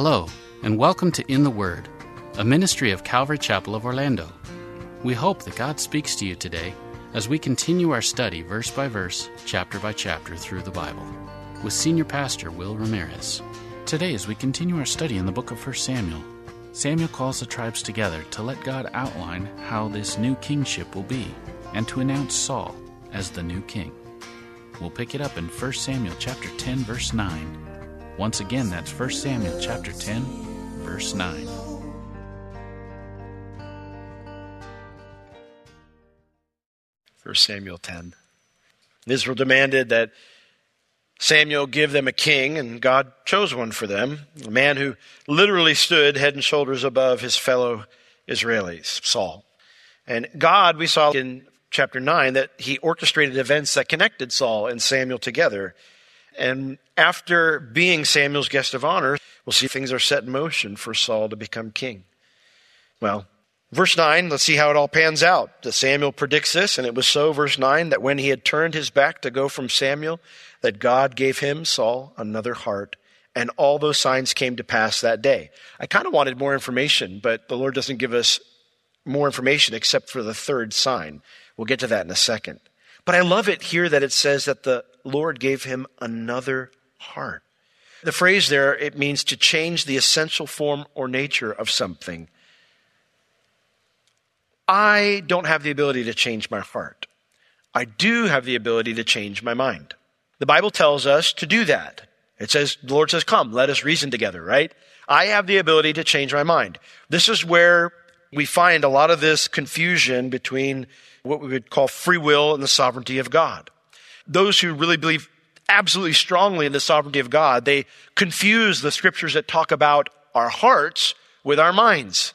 Hello, and welcome to In the Word, a ministry of Calvary Chapel of Orlando. We hope that God speaks to you today as we continue our study verse by verse, chapter by chapter through the Bible with Senior Pastor Will Ramirez. Today, as we continue our study in the book of 1 Samuel, Samuel calls the tribes together to let God outline how this new kingship will be and to announce Saul as the new king. We'll pick it up in 1 Samuel chapter 10 verse 9 once again, that's 1 Samuel chapter 10, verse 9. First Samuel 10. Israel demanded that Samuel give them a king, and God chose one for them, a man who literally stood head and shoulders above his fellow Israelis, Saul. And God, we saw in chapter 9, that he orchestrated events that connected Saul and Samuel together. And after being Samuel's guest of honor, we'll see things are set in motion for Saul to become king. Well, verse 9, let's see how it all pans out. That Samuel predicts this, and it was so, verse 9, that when he had turned his back to go from Samuel, that God gave him, Saul, another heart. And all those signs came to pass that day. I kind of wanted more information, but the Lord doesn't give us more information except for the third sign. We'll get to that in a second. But I love it here that it says that the Lord gave him another heart. The phrase there, it means to change the essential form or nature of something. I don't have the ability to change my heart. I do have the ability to change my mind. The Bible tells us to do that. It says, the Lord says, come, let us reason together, right? I have the ability to change my mind. This is where we find a lot of this confusion between what we would call free will and the sovereignty of God. Those who really believe absolutely strongly in the sovereignty of God, they confuse the scriptures that talk about our hearts with our minds.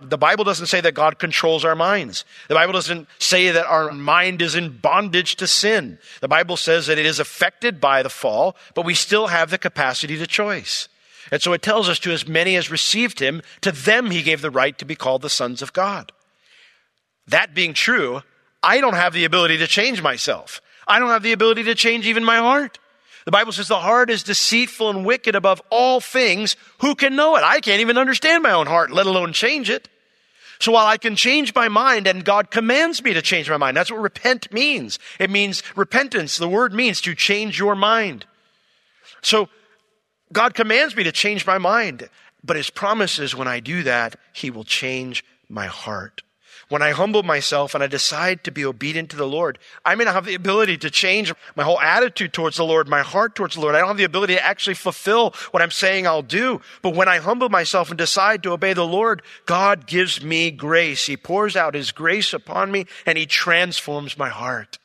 The Bible doesn't say that God controls our minds. The Bible doesn't say that our mind is in bondage to sin. The Bible says that it is affected by the fall, but we still have the capacity to choice. And so it tells us to as many as received him, to them he gave the right to be called the sons of God. That being true, I don't have the ability to change myself. I don't have the ability to change even my heart. The Bible says the heart is deceitful and wicked above all things. Who can know it? I can't even understand my own heart, let alone change it. So while I can change my mind and God commands me to change my mind, that's what repent means. It means repentance. The word means to change your mind. So God commands me to change my mind, but his promise is when I do that, he will change my heart. When I humble myself and I decide to be obedient to the Lord, I may not have the ability to change my whole attitude towards the Lord, my heart towards the Lord. I don't have the ability to actually fulfill what I'm saying I'll do. But when I humble myself and decide to obey the Lord, God gives me grace. He pours out His grace upon me and He transforms my heart.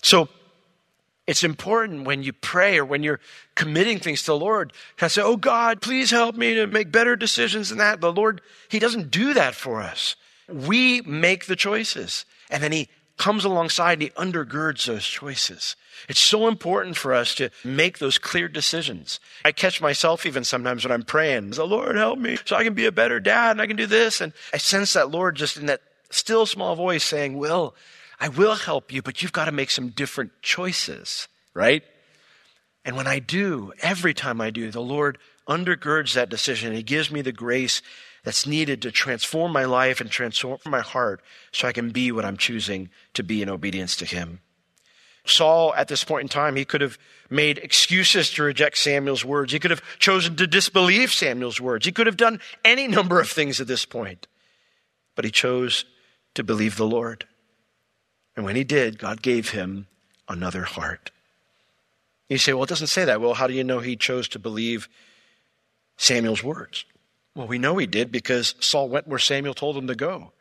So, it's important when you pray or when you're committing things to the Lord to say, Oh God, please help me to make better decisions than that. The Lord, He doesn't do that for us. We make the choices. And then He comes alongside and He undergirds those choices. It's so important for us to make those clear decisions. I catch myself even sometimes when I'm praying, the Lord help me so I can be a better dad and I can do this. And I sense that Lord just in that still small voice saying, Will, I will help you, but you've got to make some different choices, right? And when I do, every time I do, the Lord undergirds that decision. He gives me the grace that's needed to transform my life and transform my heart so I can be what I'm choosing to be in obedience to Him. Saul, at this point in time, he could have made excuses to reject Samuel's words. He could have chosen to disbelieve Samuel's words. He could have done any number of things at this point. But he chose to believe the Lord. And when he did, God gave him another heart. You say, well, it doesn't say that. Well, how do you know he chose to believe Samuel's words? Well, we know he did because Saul went where Samuel told him to go.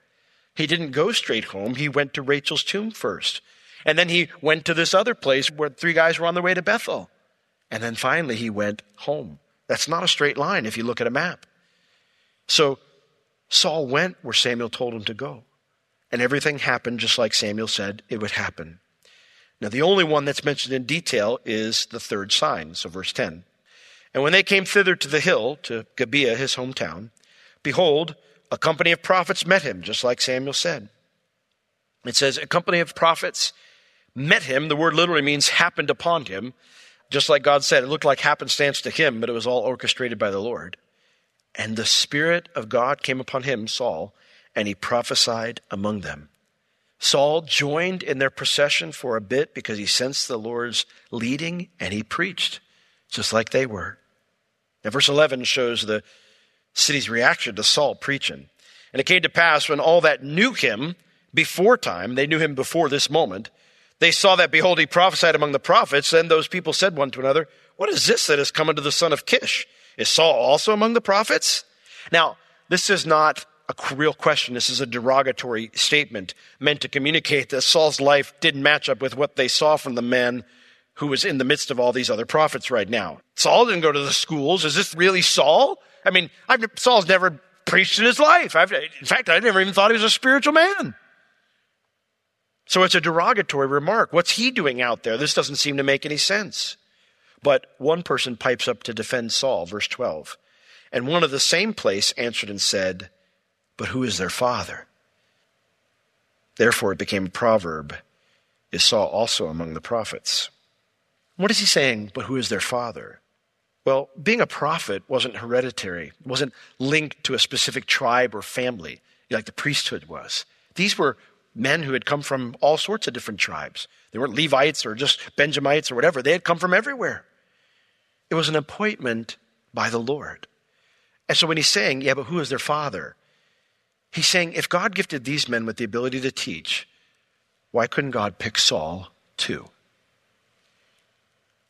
He didn't go straight home. He went to Rachel's tomb first. And then he went to this other place where three guys were on their way to Bethel. And then finally he went home. That's not a straight line if you look at a map. So Saul went where Samuel told him to go. And everything happened just like Samuel said it would happen. Now, the only one that's mentioned in detail is the third sign. So, verse 10. And when they came thither to the hill, to Gibeah, his hometown, behold, a company of prophets met him, just like Samuel said. It says, a company of prophets met him. The word literally means happened upon him. Just like God said, it looked like happenstance to him, but it was all orchestrated by the Lord. And the Spirit of God came upon him, Saul, and he prophesied among them. Saul joined in their procession for a bit because he sensed the Lord's leading and he preached, just like they were. Now, verse 11 shows the city's reaction to Saul preaching. And it came to pass when all that knew him before time, they knew him before this moment, they saw that, behold, he prophesied among the prophets. Then those people said one to another, What is this that has come unto the son of Kish? Is Saul also among the prophets? Now, this is not a real question. This is a derogatory statement meant to communicate that Saul's life didn't match up with what they saw from the man who was in the midst of all these other prophets right now. Saul didn't go to the schools. Is this really Saul? I mean, I've, Saul's never preached in his life. I've, in fact, I never even thought he was a spiritual man. So it's a derogatory remark. What's he doing out there? This doesn't seem to make any sense. But one person pipes up to defend Saul, verse 12. And one of the same place answered and said, But who is their father? Therefore it became a proverb Is Saul also among the prophets? What is he saying, but who is their father? Well, being a prophet wasn't hereditary, it wasn't linked to a specific tribe or family like the priesthood was. These were men who had come from all sorts of different tribes. They weren't Levites or just Benjamites or whatever, they had come from everywhere. It was an appointment by the Lord. And so when he's saying, yeah, but who is their father? He's saying, if God gifted these men with the ability to teach, why couldn't God pick Saul too?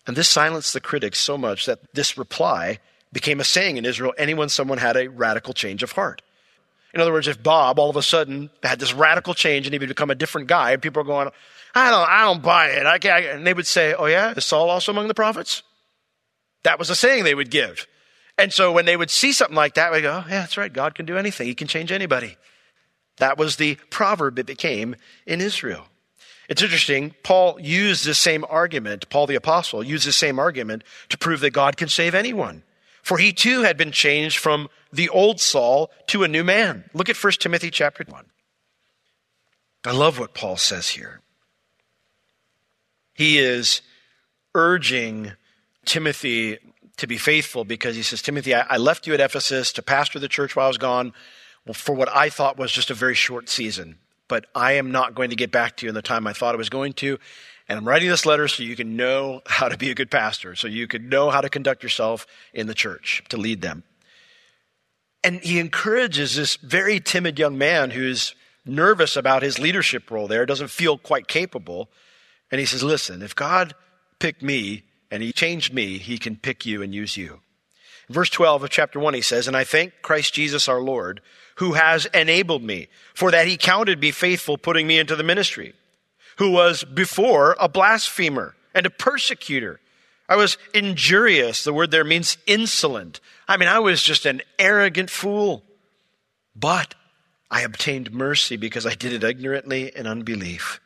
And this silenced the critics so much that this reply became a saying in Israel anyone someone had a radical change of heart. In other words, if Bob all of a sudden had this radical change and he would become a different guy, and people are going, I don't, I don't buy it. I and they would say, Oh yeah, is Saul also among the prophets? That was the saying they would give. And so when they would see something like that, we go, oh, yeah, that's right. God can do anything. He can change anybody. That was the proverb it became in Israel. It's interesting. Paul used this same argument. Paul the apostle used this same argument to prove that God can save anyone. For he too had been changed from the old Saul to a new man. Look at 1 Timothy chapter 1. I love what Paul says here. He is urging Timothy to be faithful because he says, Timothy, I, left you at Ephesus to pastor the church while I was gone for what I thought was just a very short season. But I am not going to get back to you in the time I thought I was going to. And I'm writing this letter so you can know how to be a good pastor, so you can know how to conduct yourself in the church, to lead them. And he encourages this very timid young man who's nervous about his leadership role there, doesn't feel quite capable. And he says, Listen, if God picked me and he changed me, he can pick you and use you. Verse 12 of chapter 1, he says, And I thank Christ Jesus our Lord, who has enabled me, for that he counted me faithful, putting me into the ministry who was before a blasphemer and a persecutor. I was injurious. The word there means insolent. I mean, I was just an arrogant fool. But I obtained mercy because I did it ignorantly in unbelief.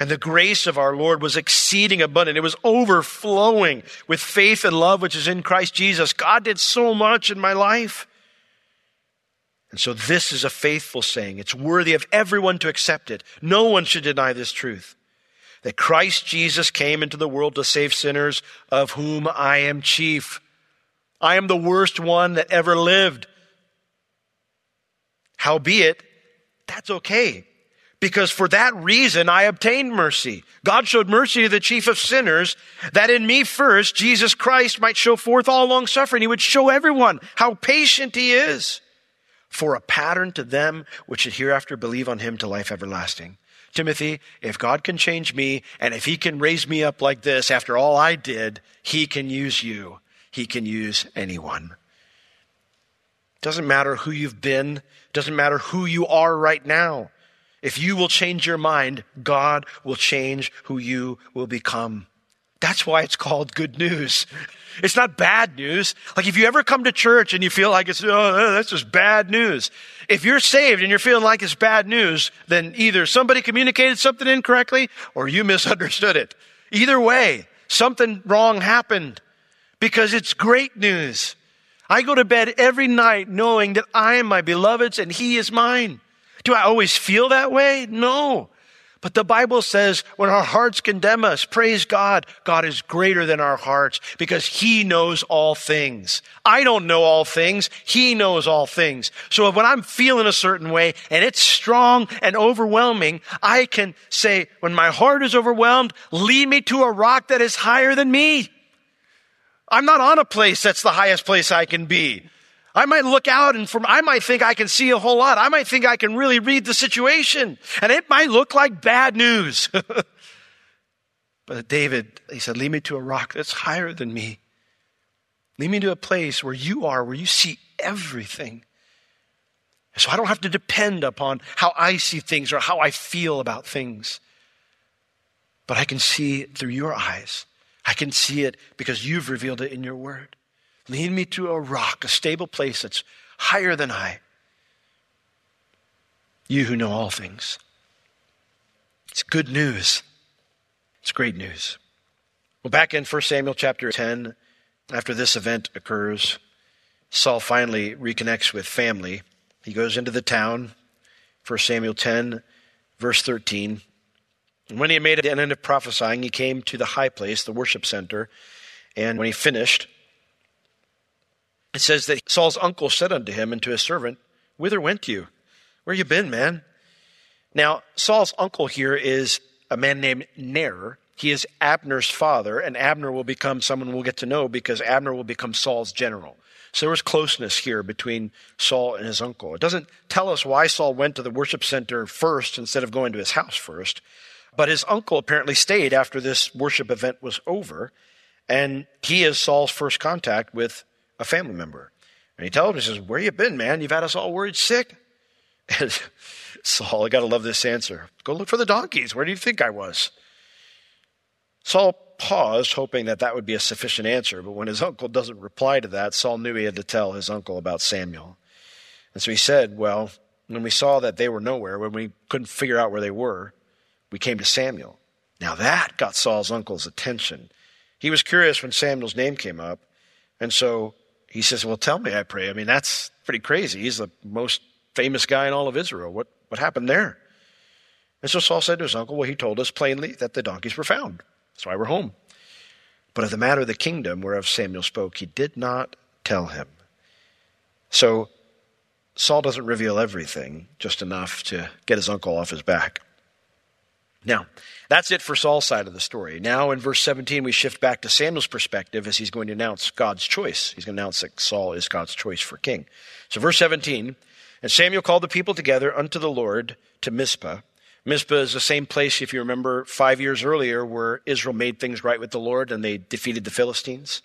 And the grace of our Lord was exceeding abundant. It was overflowing with faith and love which is in Christ Jesus. God did so much in my life. And so this is a faithful saying. It's worthy of everyone to accept it. No one should deny this truth. That Christ Jesus came into the world to save sinners, of whom I am chief. I am the worst one that ever lived. Howbeit, that's okay. Because for that reason I obtained mercy. God showed mercy to the chief of sinners that in me first Jesus Christ might show forth all long suffering. He would show everyone how patient he is for a pattern to them which should hereafter believe on him to life everlasting. Timothy, if God can change me and if he can raise me up like this after all I did, he can use you. He can use anyone. Doesn't matter who you've been, doesn't matter who you are right now. If you will change your mind, God will change who you will become. That's why it's called good news. It's not bad news. Like if you ever come to church and you feel like it's, oh, uh, that's just bad news. If you're saved and you're feeling like it's bad news, then either somebody communicated something incorrectly or you misunderstood it. Either way, something wrong happened because it's great news. I go to bed every night knowing that I am my beloved's and he is mine. Do I always feel that way? No. But the Bible says when our hearts condemn us, praise God, God is greater than our hearts because He knows all things. I don't know all things. He knows all things. So when I'm feeling a certain way and it's strong and overwhelming, I can say, when my heart is overwhelmed, lead me to a rock that is higher than me. I'm not on a place that's the highest place I can be. I might look out and from, I might think I can see a whole lot. I might think I can really read the situation and it might look like bad news. but David, he said, lead me to a rock that's higher than me. Lead me to a place where you are, where you see everything. So I don't have to depend upon how I see things or how I feel about things. But I can see it through your eyes. I can see it because you've revealed it in your word. Lead me to a rock, a stable place that's higher than I. You who know all things. It's good news. It's great news. Well, back in 1 Samuel chapter 10, after this event occurs, Saul finally reconnects with family. He goes into the town, 1 Samuel 10, verse 13. And when he had made an end of prophesying, he came to the high place, the worship center. And when he finished, it says that Saul's uncle said unto him and to his servant, Whither went you? Where you been, man? Now, Saul's uncle here is a man named Ner. He is Abner's father, and Abner will become someone we'll get to know because Abner will become Saul's general. So there was closeness here between Saul and his uncle. It doesn't tell us why Saul went to the worship center first instead of going to his house first, but his uncle apparently stayed after this worship event was over, and he is Saul's first contact with a family member. And he tells him, he says, Where you been, man? You've had us all worried sick. And Saul, I got to love this answer. Go look for the donkeys. Where do you think I was? Saul paused, hoping that that would be a sufficient answer. But when his uncle doesn't reply to that, Saul knew he had to tell his uncle about Samuel. And so he said, Well, when we saw that they were nowhere, when we couldn't figure out where they were, we came to Samuel. Now that got Saul's uncle's attention. He was curious when Samuel's name came up. And so he says, Well, tell me, I pray. I mean, that's pretty crazy. He's the most famous guy in all of Israel. What, what happened there? And so Saul said to his uncle, Well, he told us plainly that the donkeys were found. That's why we're home. But of the matter of the kingdom whereof Samuel spoke, he did not tell him. So Saul doesn't reveal everything, just enough to get his uncle off his back. Now, that's it for Saul's side of the story. Now, in verse 17, we shift back to Samuel's perspective as he's going to announce God's choice. He's going to announce that Saul is God's choice for king. So, verse 17, and Samuel called the people together unto the Lord to Mizpah. Mizpah is the same place, if you remember, five years earlier, where Israel made things right with the Lord and they defeated the Philistines.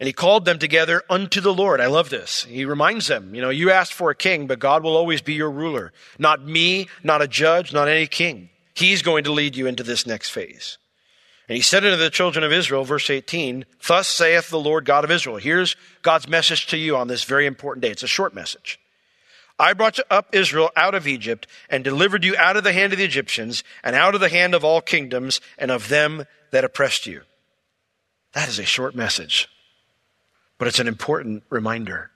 And he called them together unto the Lord. I love this. He reminds them, you know, you asked for a king, but God will always be your ruler. Not me, not a judge, not any king. He's going to lead you into this next phase. And he said unto the children of Israel, verse 18, Thus saith the Lord God of Israel. Here's God's message to you on this very important day. It's a short message. I brought up Israel out of Egypt and delivered you out of the hand of the Egyptians and out of the hand of all kingdoms and of them that oppressed you. That is a short message, but it's an important reminder.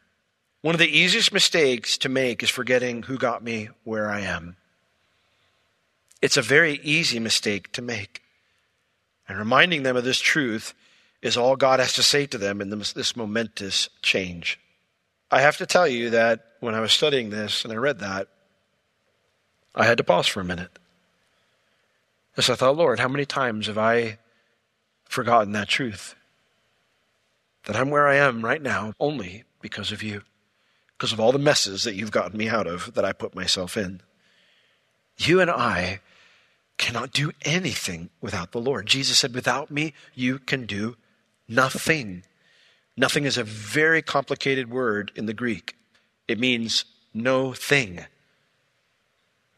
One of the easiest mistakes to make is forgetting who got me where I am. It's a very easy mistake to make. And reminding them of this truth is all God has to say to them in this, momentous change. I have to tell you that when I was studying this and I read that, I had to pause for a minute. As I thought, Lord, how many times have I forgotten that truth? That I'm where I am right now only because of you. because of all the messes that you've gotten me out of that I put myself in. You and I cannot do anything without the Lord. Jesus said, Without me, you can do nothing. Nothing is a very complicated word in the Greek. It means no thing.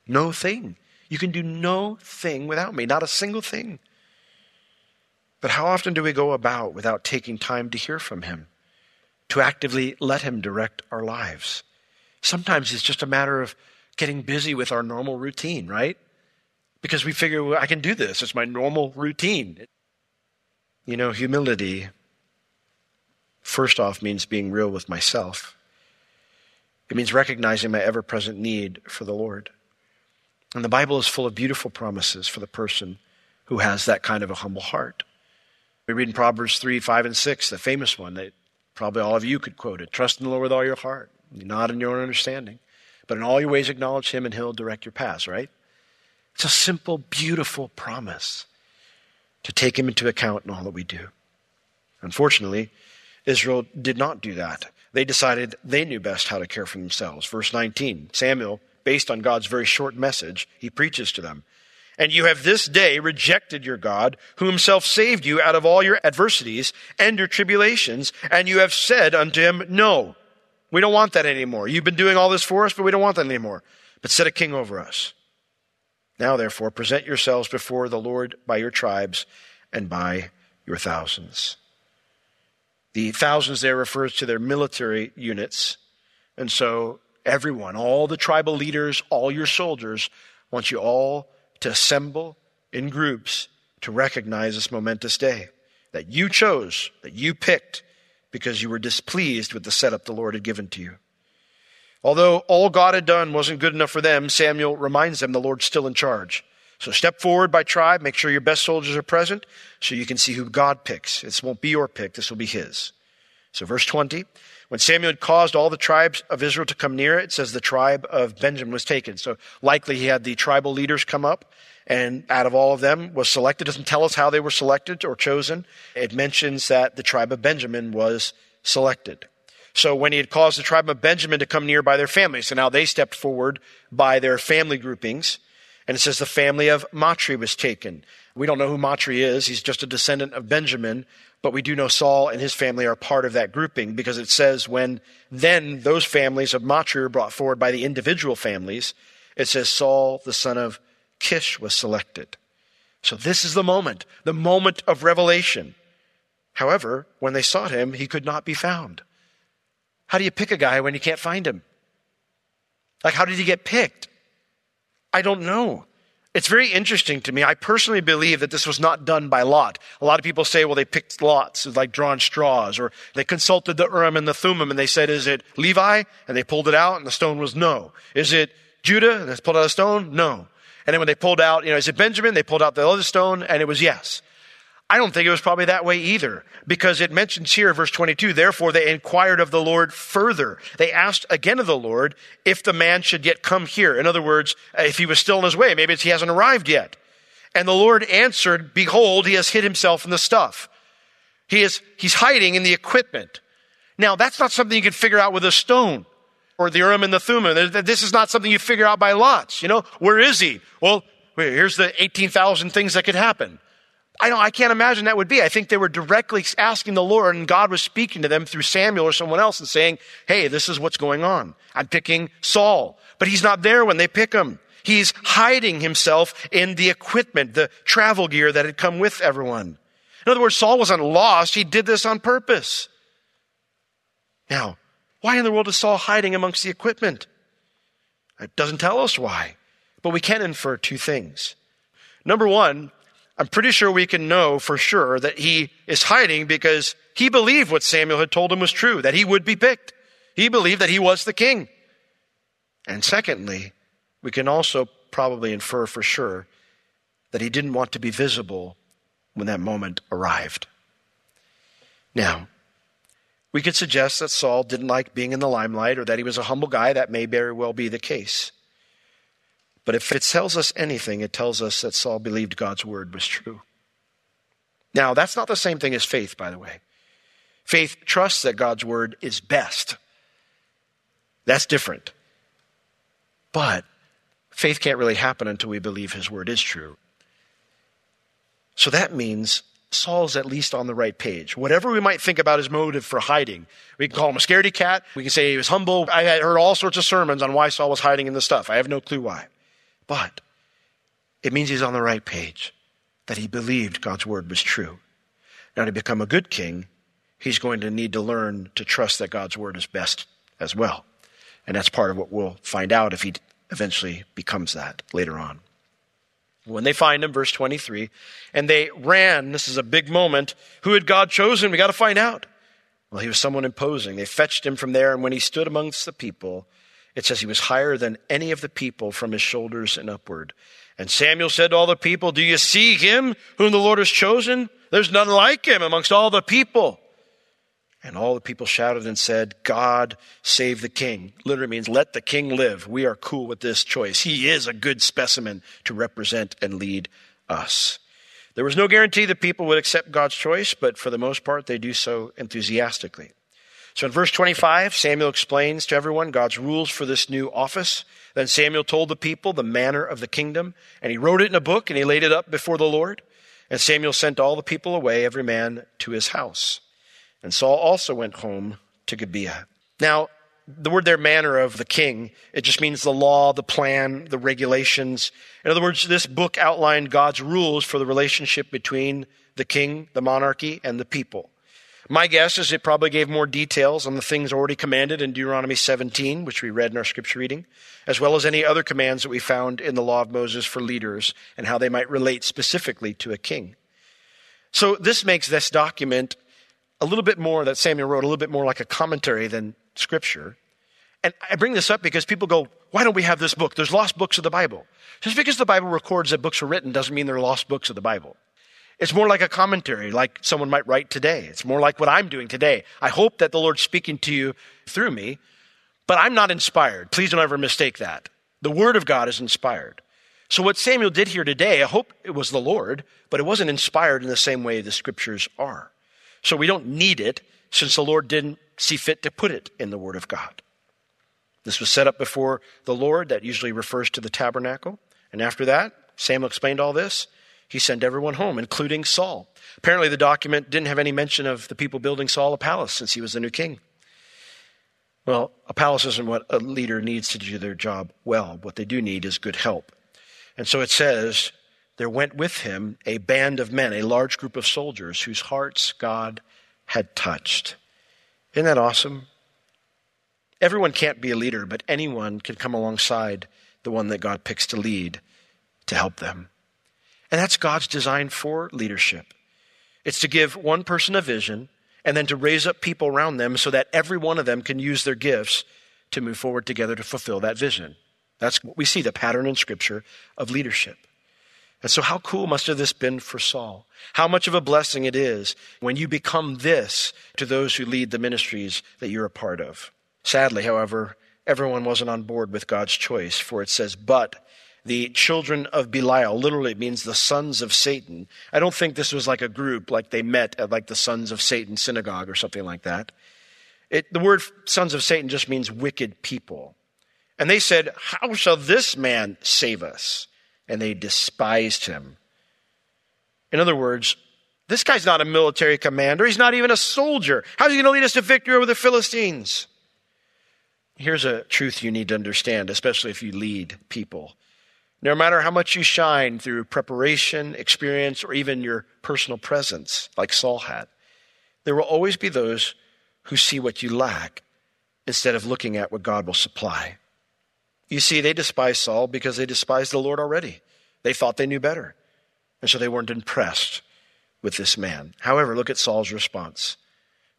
No thing. You can do no thing without me, not a single thing. But how often do we go about without taking time to hear from Him, to actively let Him direct our lives? Sometimes it's just a matter of getting busy with our normal routine, right? Because we figure, well, I can do this. It's my normal routine. You know, humility, first off, means being real with myself. It means recognizing my ever present need for the Lord. And the Bible is full of beautiful promises for the person who has that kind of a humble heart. We read in Proverbs 3, 5, and 6, the famous one that probably all of you could quote it Trust in the Lord with all your heart, not in your own understanding, but in all your ways acknowledge Him and He'll direct your paths, right? It's a simple, beautiful promise to take Him into account in all that we do. Unfortunately, Israel did not do that. They decided they knew best how to care for themselves. Verse 19 Samuel, based on God's very short message, he preaches to them. And you have this day rejected your God, who himself saved you out of all your adversities and your tribulations, and you have said unto him, No, we don't want that anymore. You've been doing all this for us, but we don't want that anymore. But set a king over us. Now, therefore, present yourselves before the Lord by your tribes and by your thousands. The thousands there refers to their military units. And so everyone, all the tribal leaders, all your soldiers, want you all to assemble in groups to recognize this momentous day that you chose, that you picked, because you were displeased with the setup the Lord had given to you. Although all God had done wasn't good enough for them, Samuel reminds them the Lord's still in charge. So step forward by tribe, make sure your best soldiers are present so you can see who God picks. This won't be your pick, this will be his. So verse 20, when Samuel had caused all the tribes of Israel to come near, it says the tribe of Benjamin was taken. So likely he had the tribal leaders come up and out of all of them was selected. It doesn't tell us how they were selected or chosen. It mentions that the tribe of Benjamin was selected. So when he had caused the tribe of Benjamin to come near by their families, so now they stepped forward by their family groupings. And it says the family of Matri was taken. We don't know who Matri is. He's just a descendant of Benjamin, but we do know Saul and his family are part of that grouping because it says when then those families of were brought forward by the individual families, it says Saul, the son of Kish, was selected. So this is the moment, the moment of revelation. However, when they sought him, he could not be found. How do you pick a guy when you can't find him? Like, how did he get picked? I don't know. It's very interesting to me. I personally believe that this was not done by lot. A lot of people say, well, they picked lots, like drawn straws, or they consulted the Urim and the Thummim and they said, is it Levi? And they pulled it out and the stone was no. Is it Judah? And they pulled out a stone? No. And then when they pulled out, you know, is it Benjamin? They pulled out the other stone and it was yes. I don't think it was probably that way either, because it mentions here, verse 22, therefore they inquired of the Lord further. They asked again of the Lord if the man should yet come here. In other words, if he was still on his way, maybe he hasn't arrived yet. And the Lord answered, behold, he has hid himself in the stuff. He is, he's hiding in the equipment. Now, that's not something you can figure out with a stone or the Urim and the Thummim. This is not something you figure out by lots. You know, where is he? Well, here's the 18,000 things that could happen. I don't, I can't imagine that would be. I think they were directly asking the Lord and God was speaking to them through Samuel or someone else and saying, Hey, this is what's going on. I'm picking Saul, but he's not there when they pick him. He's hiding himself in the equipment, the travel gear that had come with everyone. In other words, Saul wasn't lost. He did this on purpose. Now, why in the world is Saul hiding amongst the equipment? It doesn't tell us why, but we can infer two things. Number one, I'm pretty sure we can know for sure that he is hiding because he believed what Samuel had told him was true, that he would be picked. He believed that he was the king. And secondly, we can also probably infer for sure that he didn't want to be visible when that moment arrived. Now, we could suggest that Saul didn't like being in the limelight or that he was a humble guy. That may very well be the case. But if it tells us anything, it tells us that Saul believed God's word was true. Now, that's not the same thing as faith, by the way. Faith trusts that God's word is best. That's different. But faith can't really happen until we believe his word is true. So that means Saul's at least on the right page. Whatever we might think about his motive for hiding, we can call him a scaredy cat. We can say he was humble. I heard all sorts of sermons on why Saul was hiding in the stuff. I have no clue why. But it means he's on the right page, that he believed God's word was true. Now, to become a good king, he's going to need to learn to trust that God's word is best as well. And that's part of what we'll find out if he eventually becomes that later on. When they find him, verse 23, and they ran, this is a big moment. Who had God chosen? We got to find out. Well, he was someone imposing. They fetched him from there, and when he stood amongst the people, it says he was higher than any of the people from his shoulders and upward. And Samuel said to all the people, Do you see him whom the Lord has chosen? There's none like him amongst all the people. And all the people shouted and said, God save the king. Literally means let the king live. We are cool with this choice. He is a good specimen to represent and lead us. There was no guarantee that people would accept God's choice, but for the most part, they do so enthusiastically. So in verse 25, Samuel explains to everyone God's rules for this new office. Then Samuel told the people the manner of the kingdom, and he wrote it in a book and he laid it up before the Lord. And Samuel sent all the people away, every man to his house. And Saul also went home to Gibeah. Now, the word there, manner of the king, it just means the law, the plan, the regulations. In other words, this book outlined God's rules for the relationship between the king, the monarchy, and the people. My guess is it probably gave more details on the things already commanded in Deuteronomy 17, which we read in our scripture reading, as well as any other commands that we found in the law of Moses for leaders and how they might relate specifically to a king. So this makes this document a little bit more that Samuel wrote, a little bit more like a commentary than scripture. And I bring this up because people go, why don't we have this book? There's lost books of the Bible. Just because the Bible records that books were written doesn't mean they're lost books of the Bible. It's more like a commentary, like someone might write today. It's more like what I'm doing today. I hope that the Lord's speaking to you through me, but I'm not inspired. Please don't ever mistake that. The Word of God is inspired. So what Samuel did here today, I hope it was the Lord, but it wasn't inspired in the same way the scriptures are. So we don't need it since the Lord didn't see fit to put it in the Word of God. This was set up before the Lord. That usually refers to the tabernacle. And after that, Samuel explained all this. He sent everyone home, including Saul. Apparently, the document didn't have any mention of the people building Saul a palace since he was the new king. Well, a palace isn't what a leader needs to do their job well. What they do need is good help. And so it says, there went with him a band of men, a large group of soldiers whose hearts God had touched. Isn't that awesome? Everyone can't be a leader, but anyone can come alongside the one that God picks to lead to help them. And that's God's design for leadership. It's to give one person a vision and then to raise up people around them so that every one of them can use their gifts to move forward together to fulfill that vision. That's what we see the pattern in Scripture of leadership. And so, how cool must have this been for Saul? How much of a blessing it is when you become this to those who lead the ministries that you're a part of. Sadly, however, everyone wasn't on board with God's choice, for it says, but the children of Belial, literally it means the sons of Satan. I don't think this was like a group, like they met at like the sons of Satan synagogue or something like that. It, the word sons of Satan just means wicked people. And they said, How shall this man save us? and they despised him. In other words, this guy's not a military commander. He's not even a soldier. How's he going to lead us to victory over the Philistines? Here's a truth you need to understand, especially if you lead people. No matter how much you shine through preparation, experience, or even your personal presence, like Saul had, there will always be those who see what you lack instead of looking at what God will supply. You see, they despised Saul because they despised the Lord already. They thought they knew better. And so they weren't impressed with this man. However, look at Saul's response.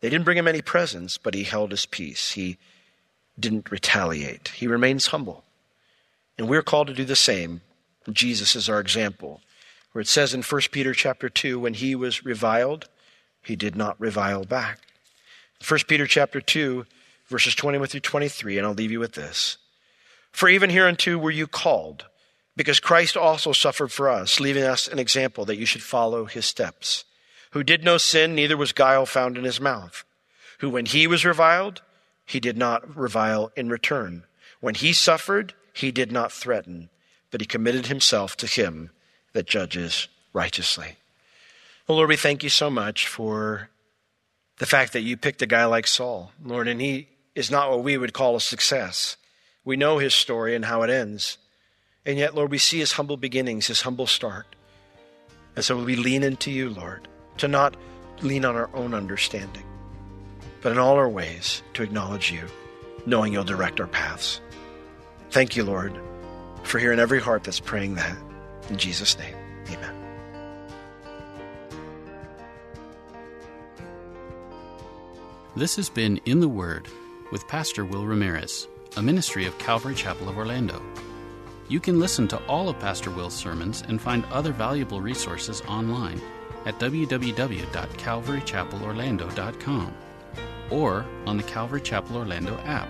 They didn't bring him any presents, but he held his peace. He didn't retaliate. He remains humble. And we're called to do the same. Jesus is our example. Where it says in 1 Peter chapter 2, when he was reviled, he did not revile back. 1 Peter chapter 2, verses 21 through 23, and I'll leave you with this. For even hereunto were you called, because Christ also suffered for us, leaving us an example that you should follow his steps, who did no sin, neither was guile found in his mouth, who when he was reviled, he did not revile in return. When he suffered, he did not threaten, but he committed himself to him that judges righteously. Well, Lord, we thank you so much for the fact that you picked a guy like Saul, Lord, and he is not what we would call a success. We know his story and how it ends. And yet, Lord, we see his humble beginnings, his humble start. And so we lean into you, Lord, to not lean on our own understanding, but in all our ways to acknowledge you, knowing you'll direct our paths. Thank you, Lord, for hearing every heart that's praying that. In Jesus' name, amen. This has been In the Word with Pastor Will Ramirez, a ministry of Calvary Chapel of Orlando. You can listen to all of Pastor Will's sermons and find other valuable resources online at www.calvarychapelorlando.com or on the Calvary Chapel Orlando app,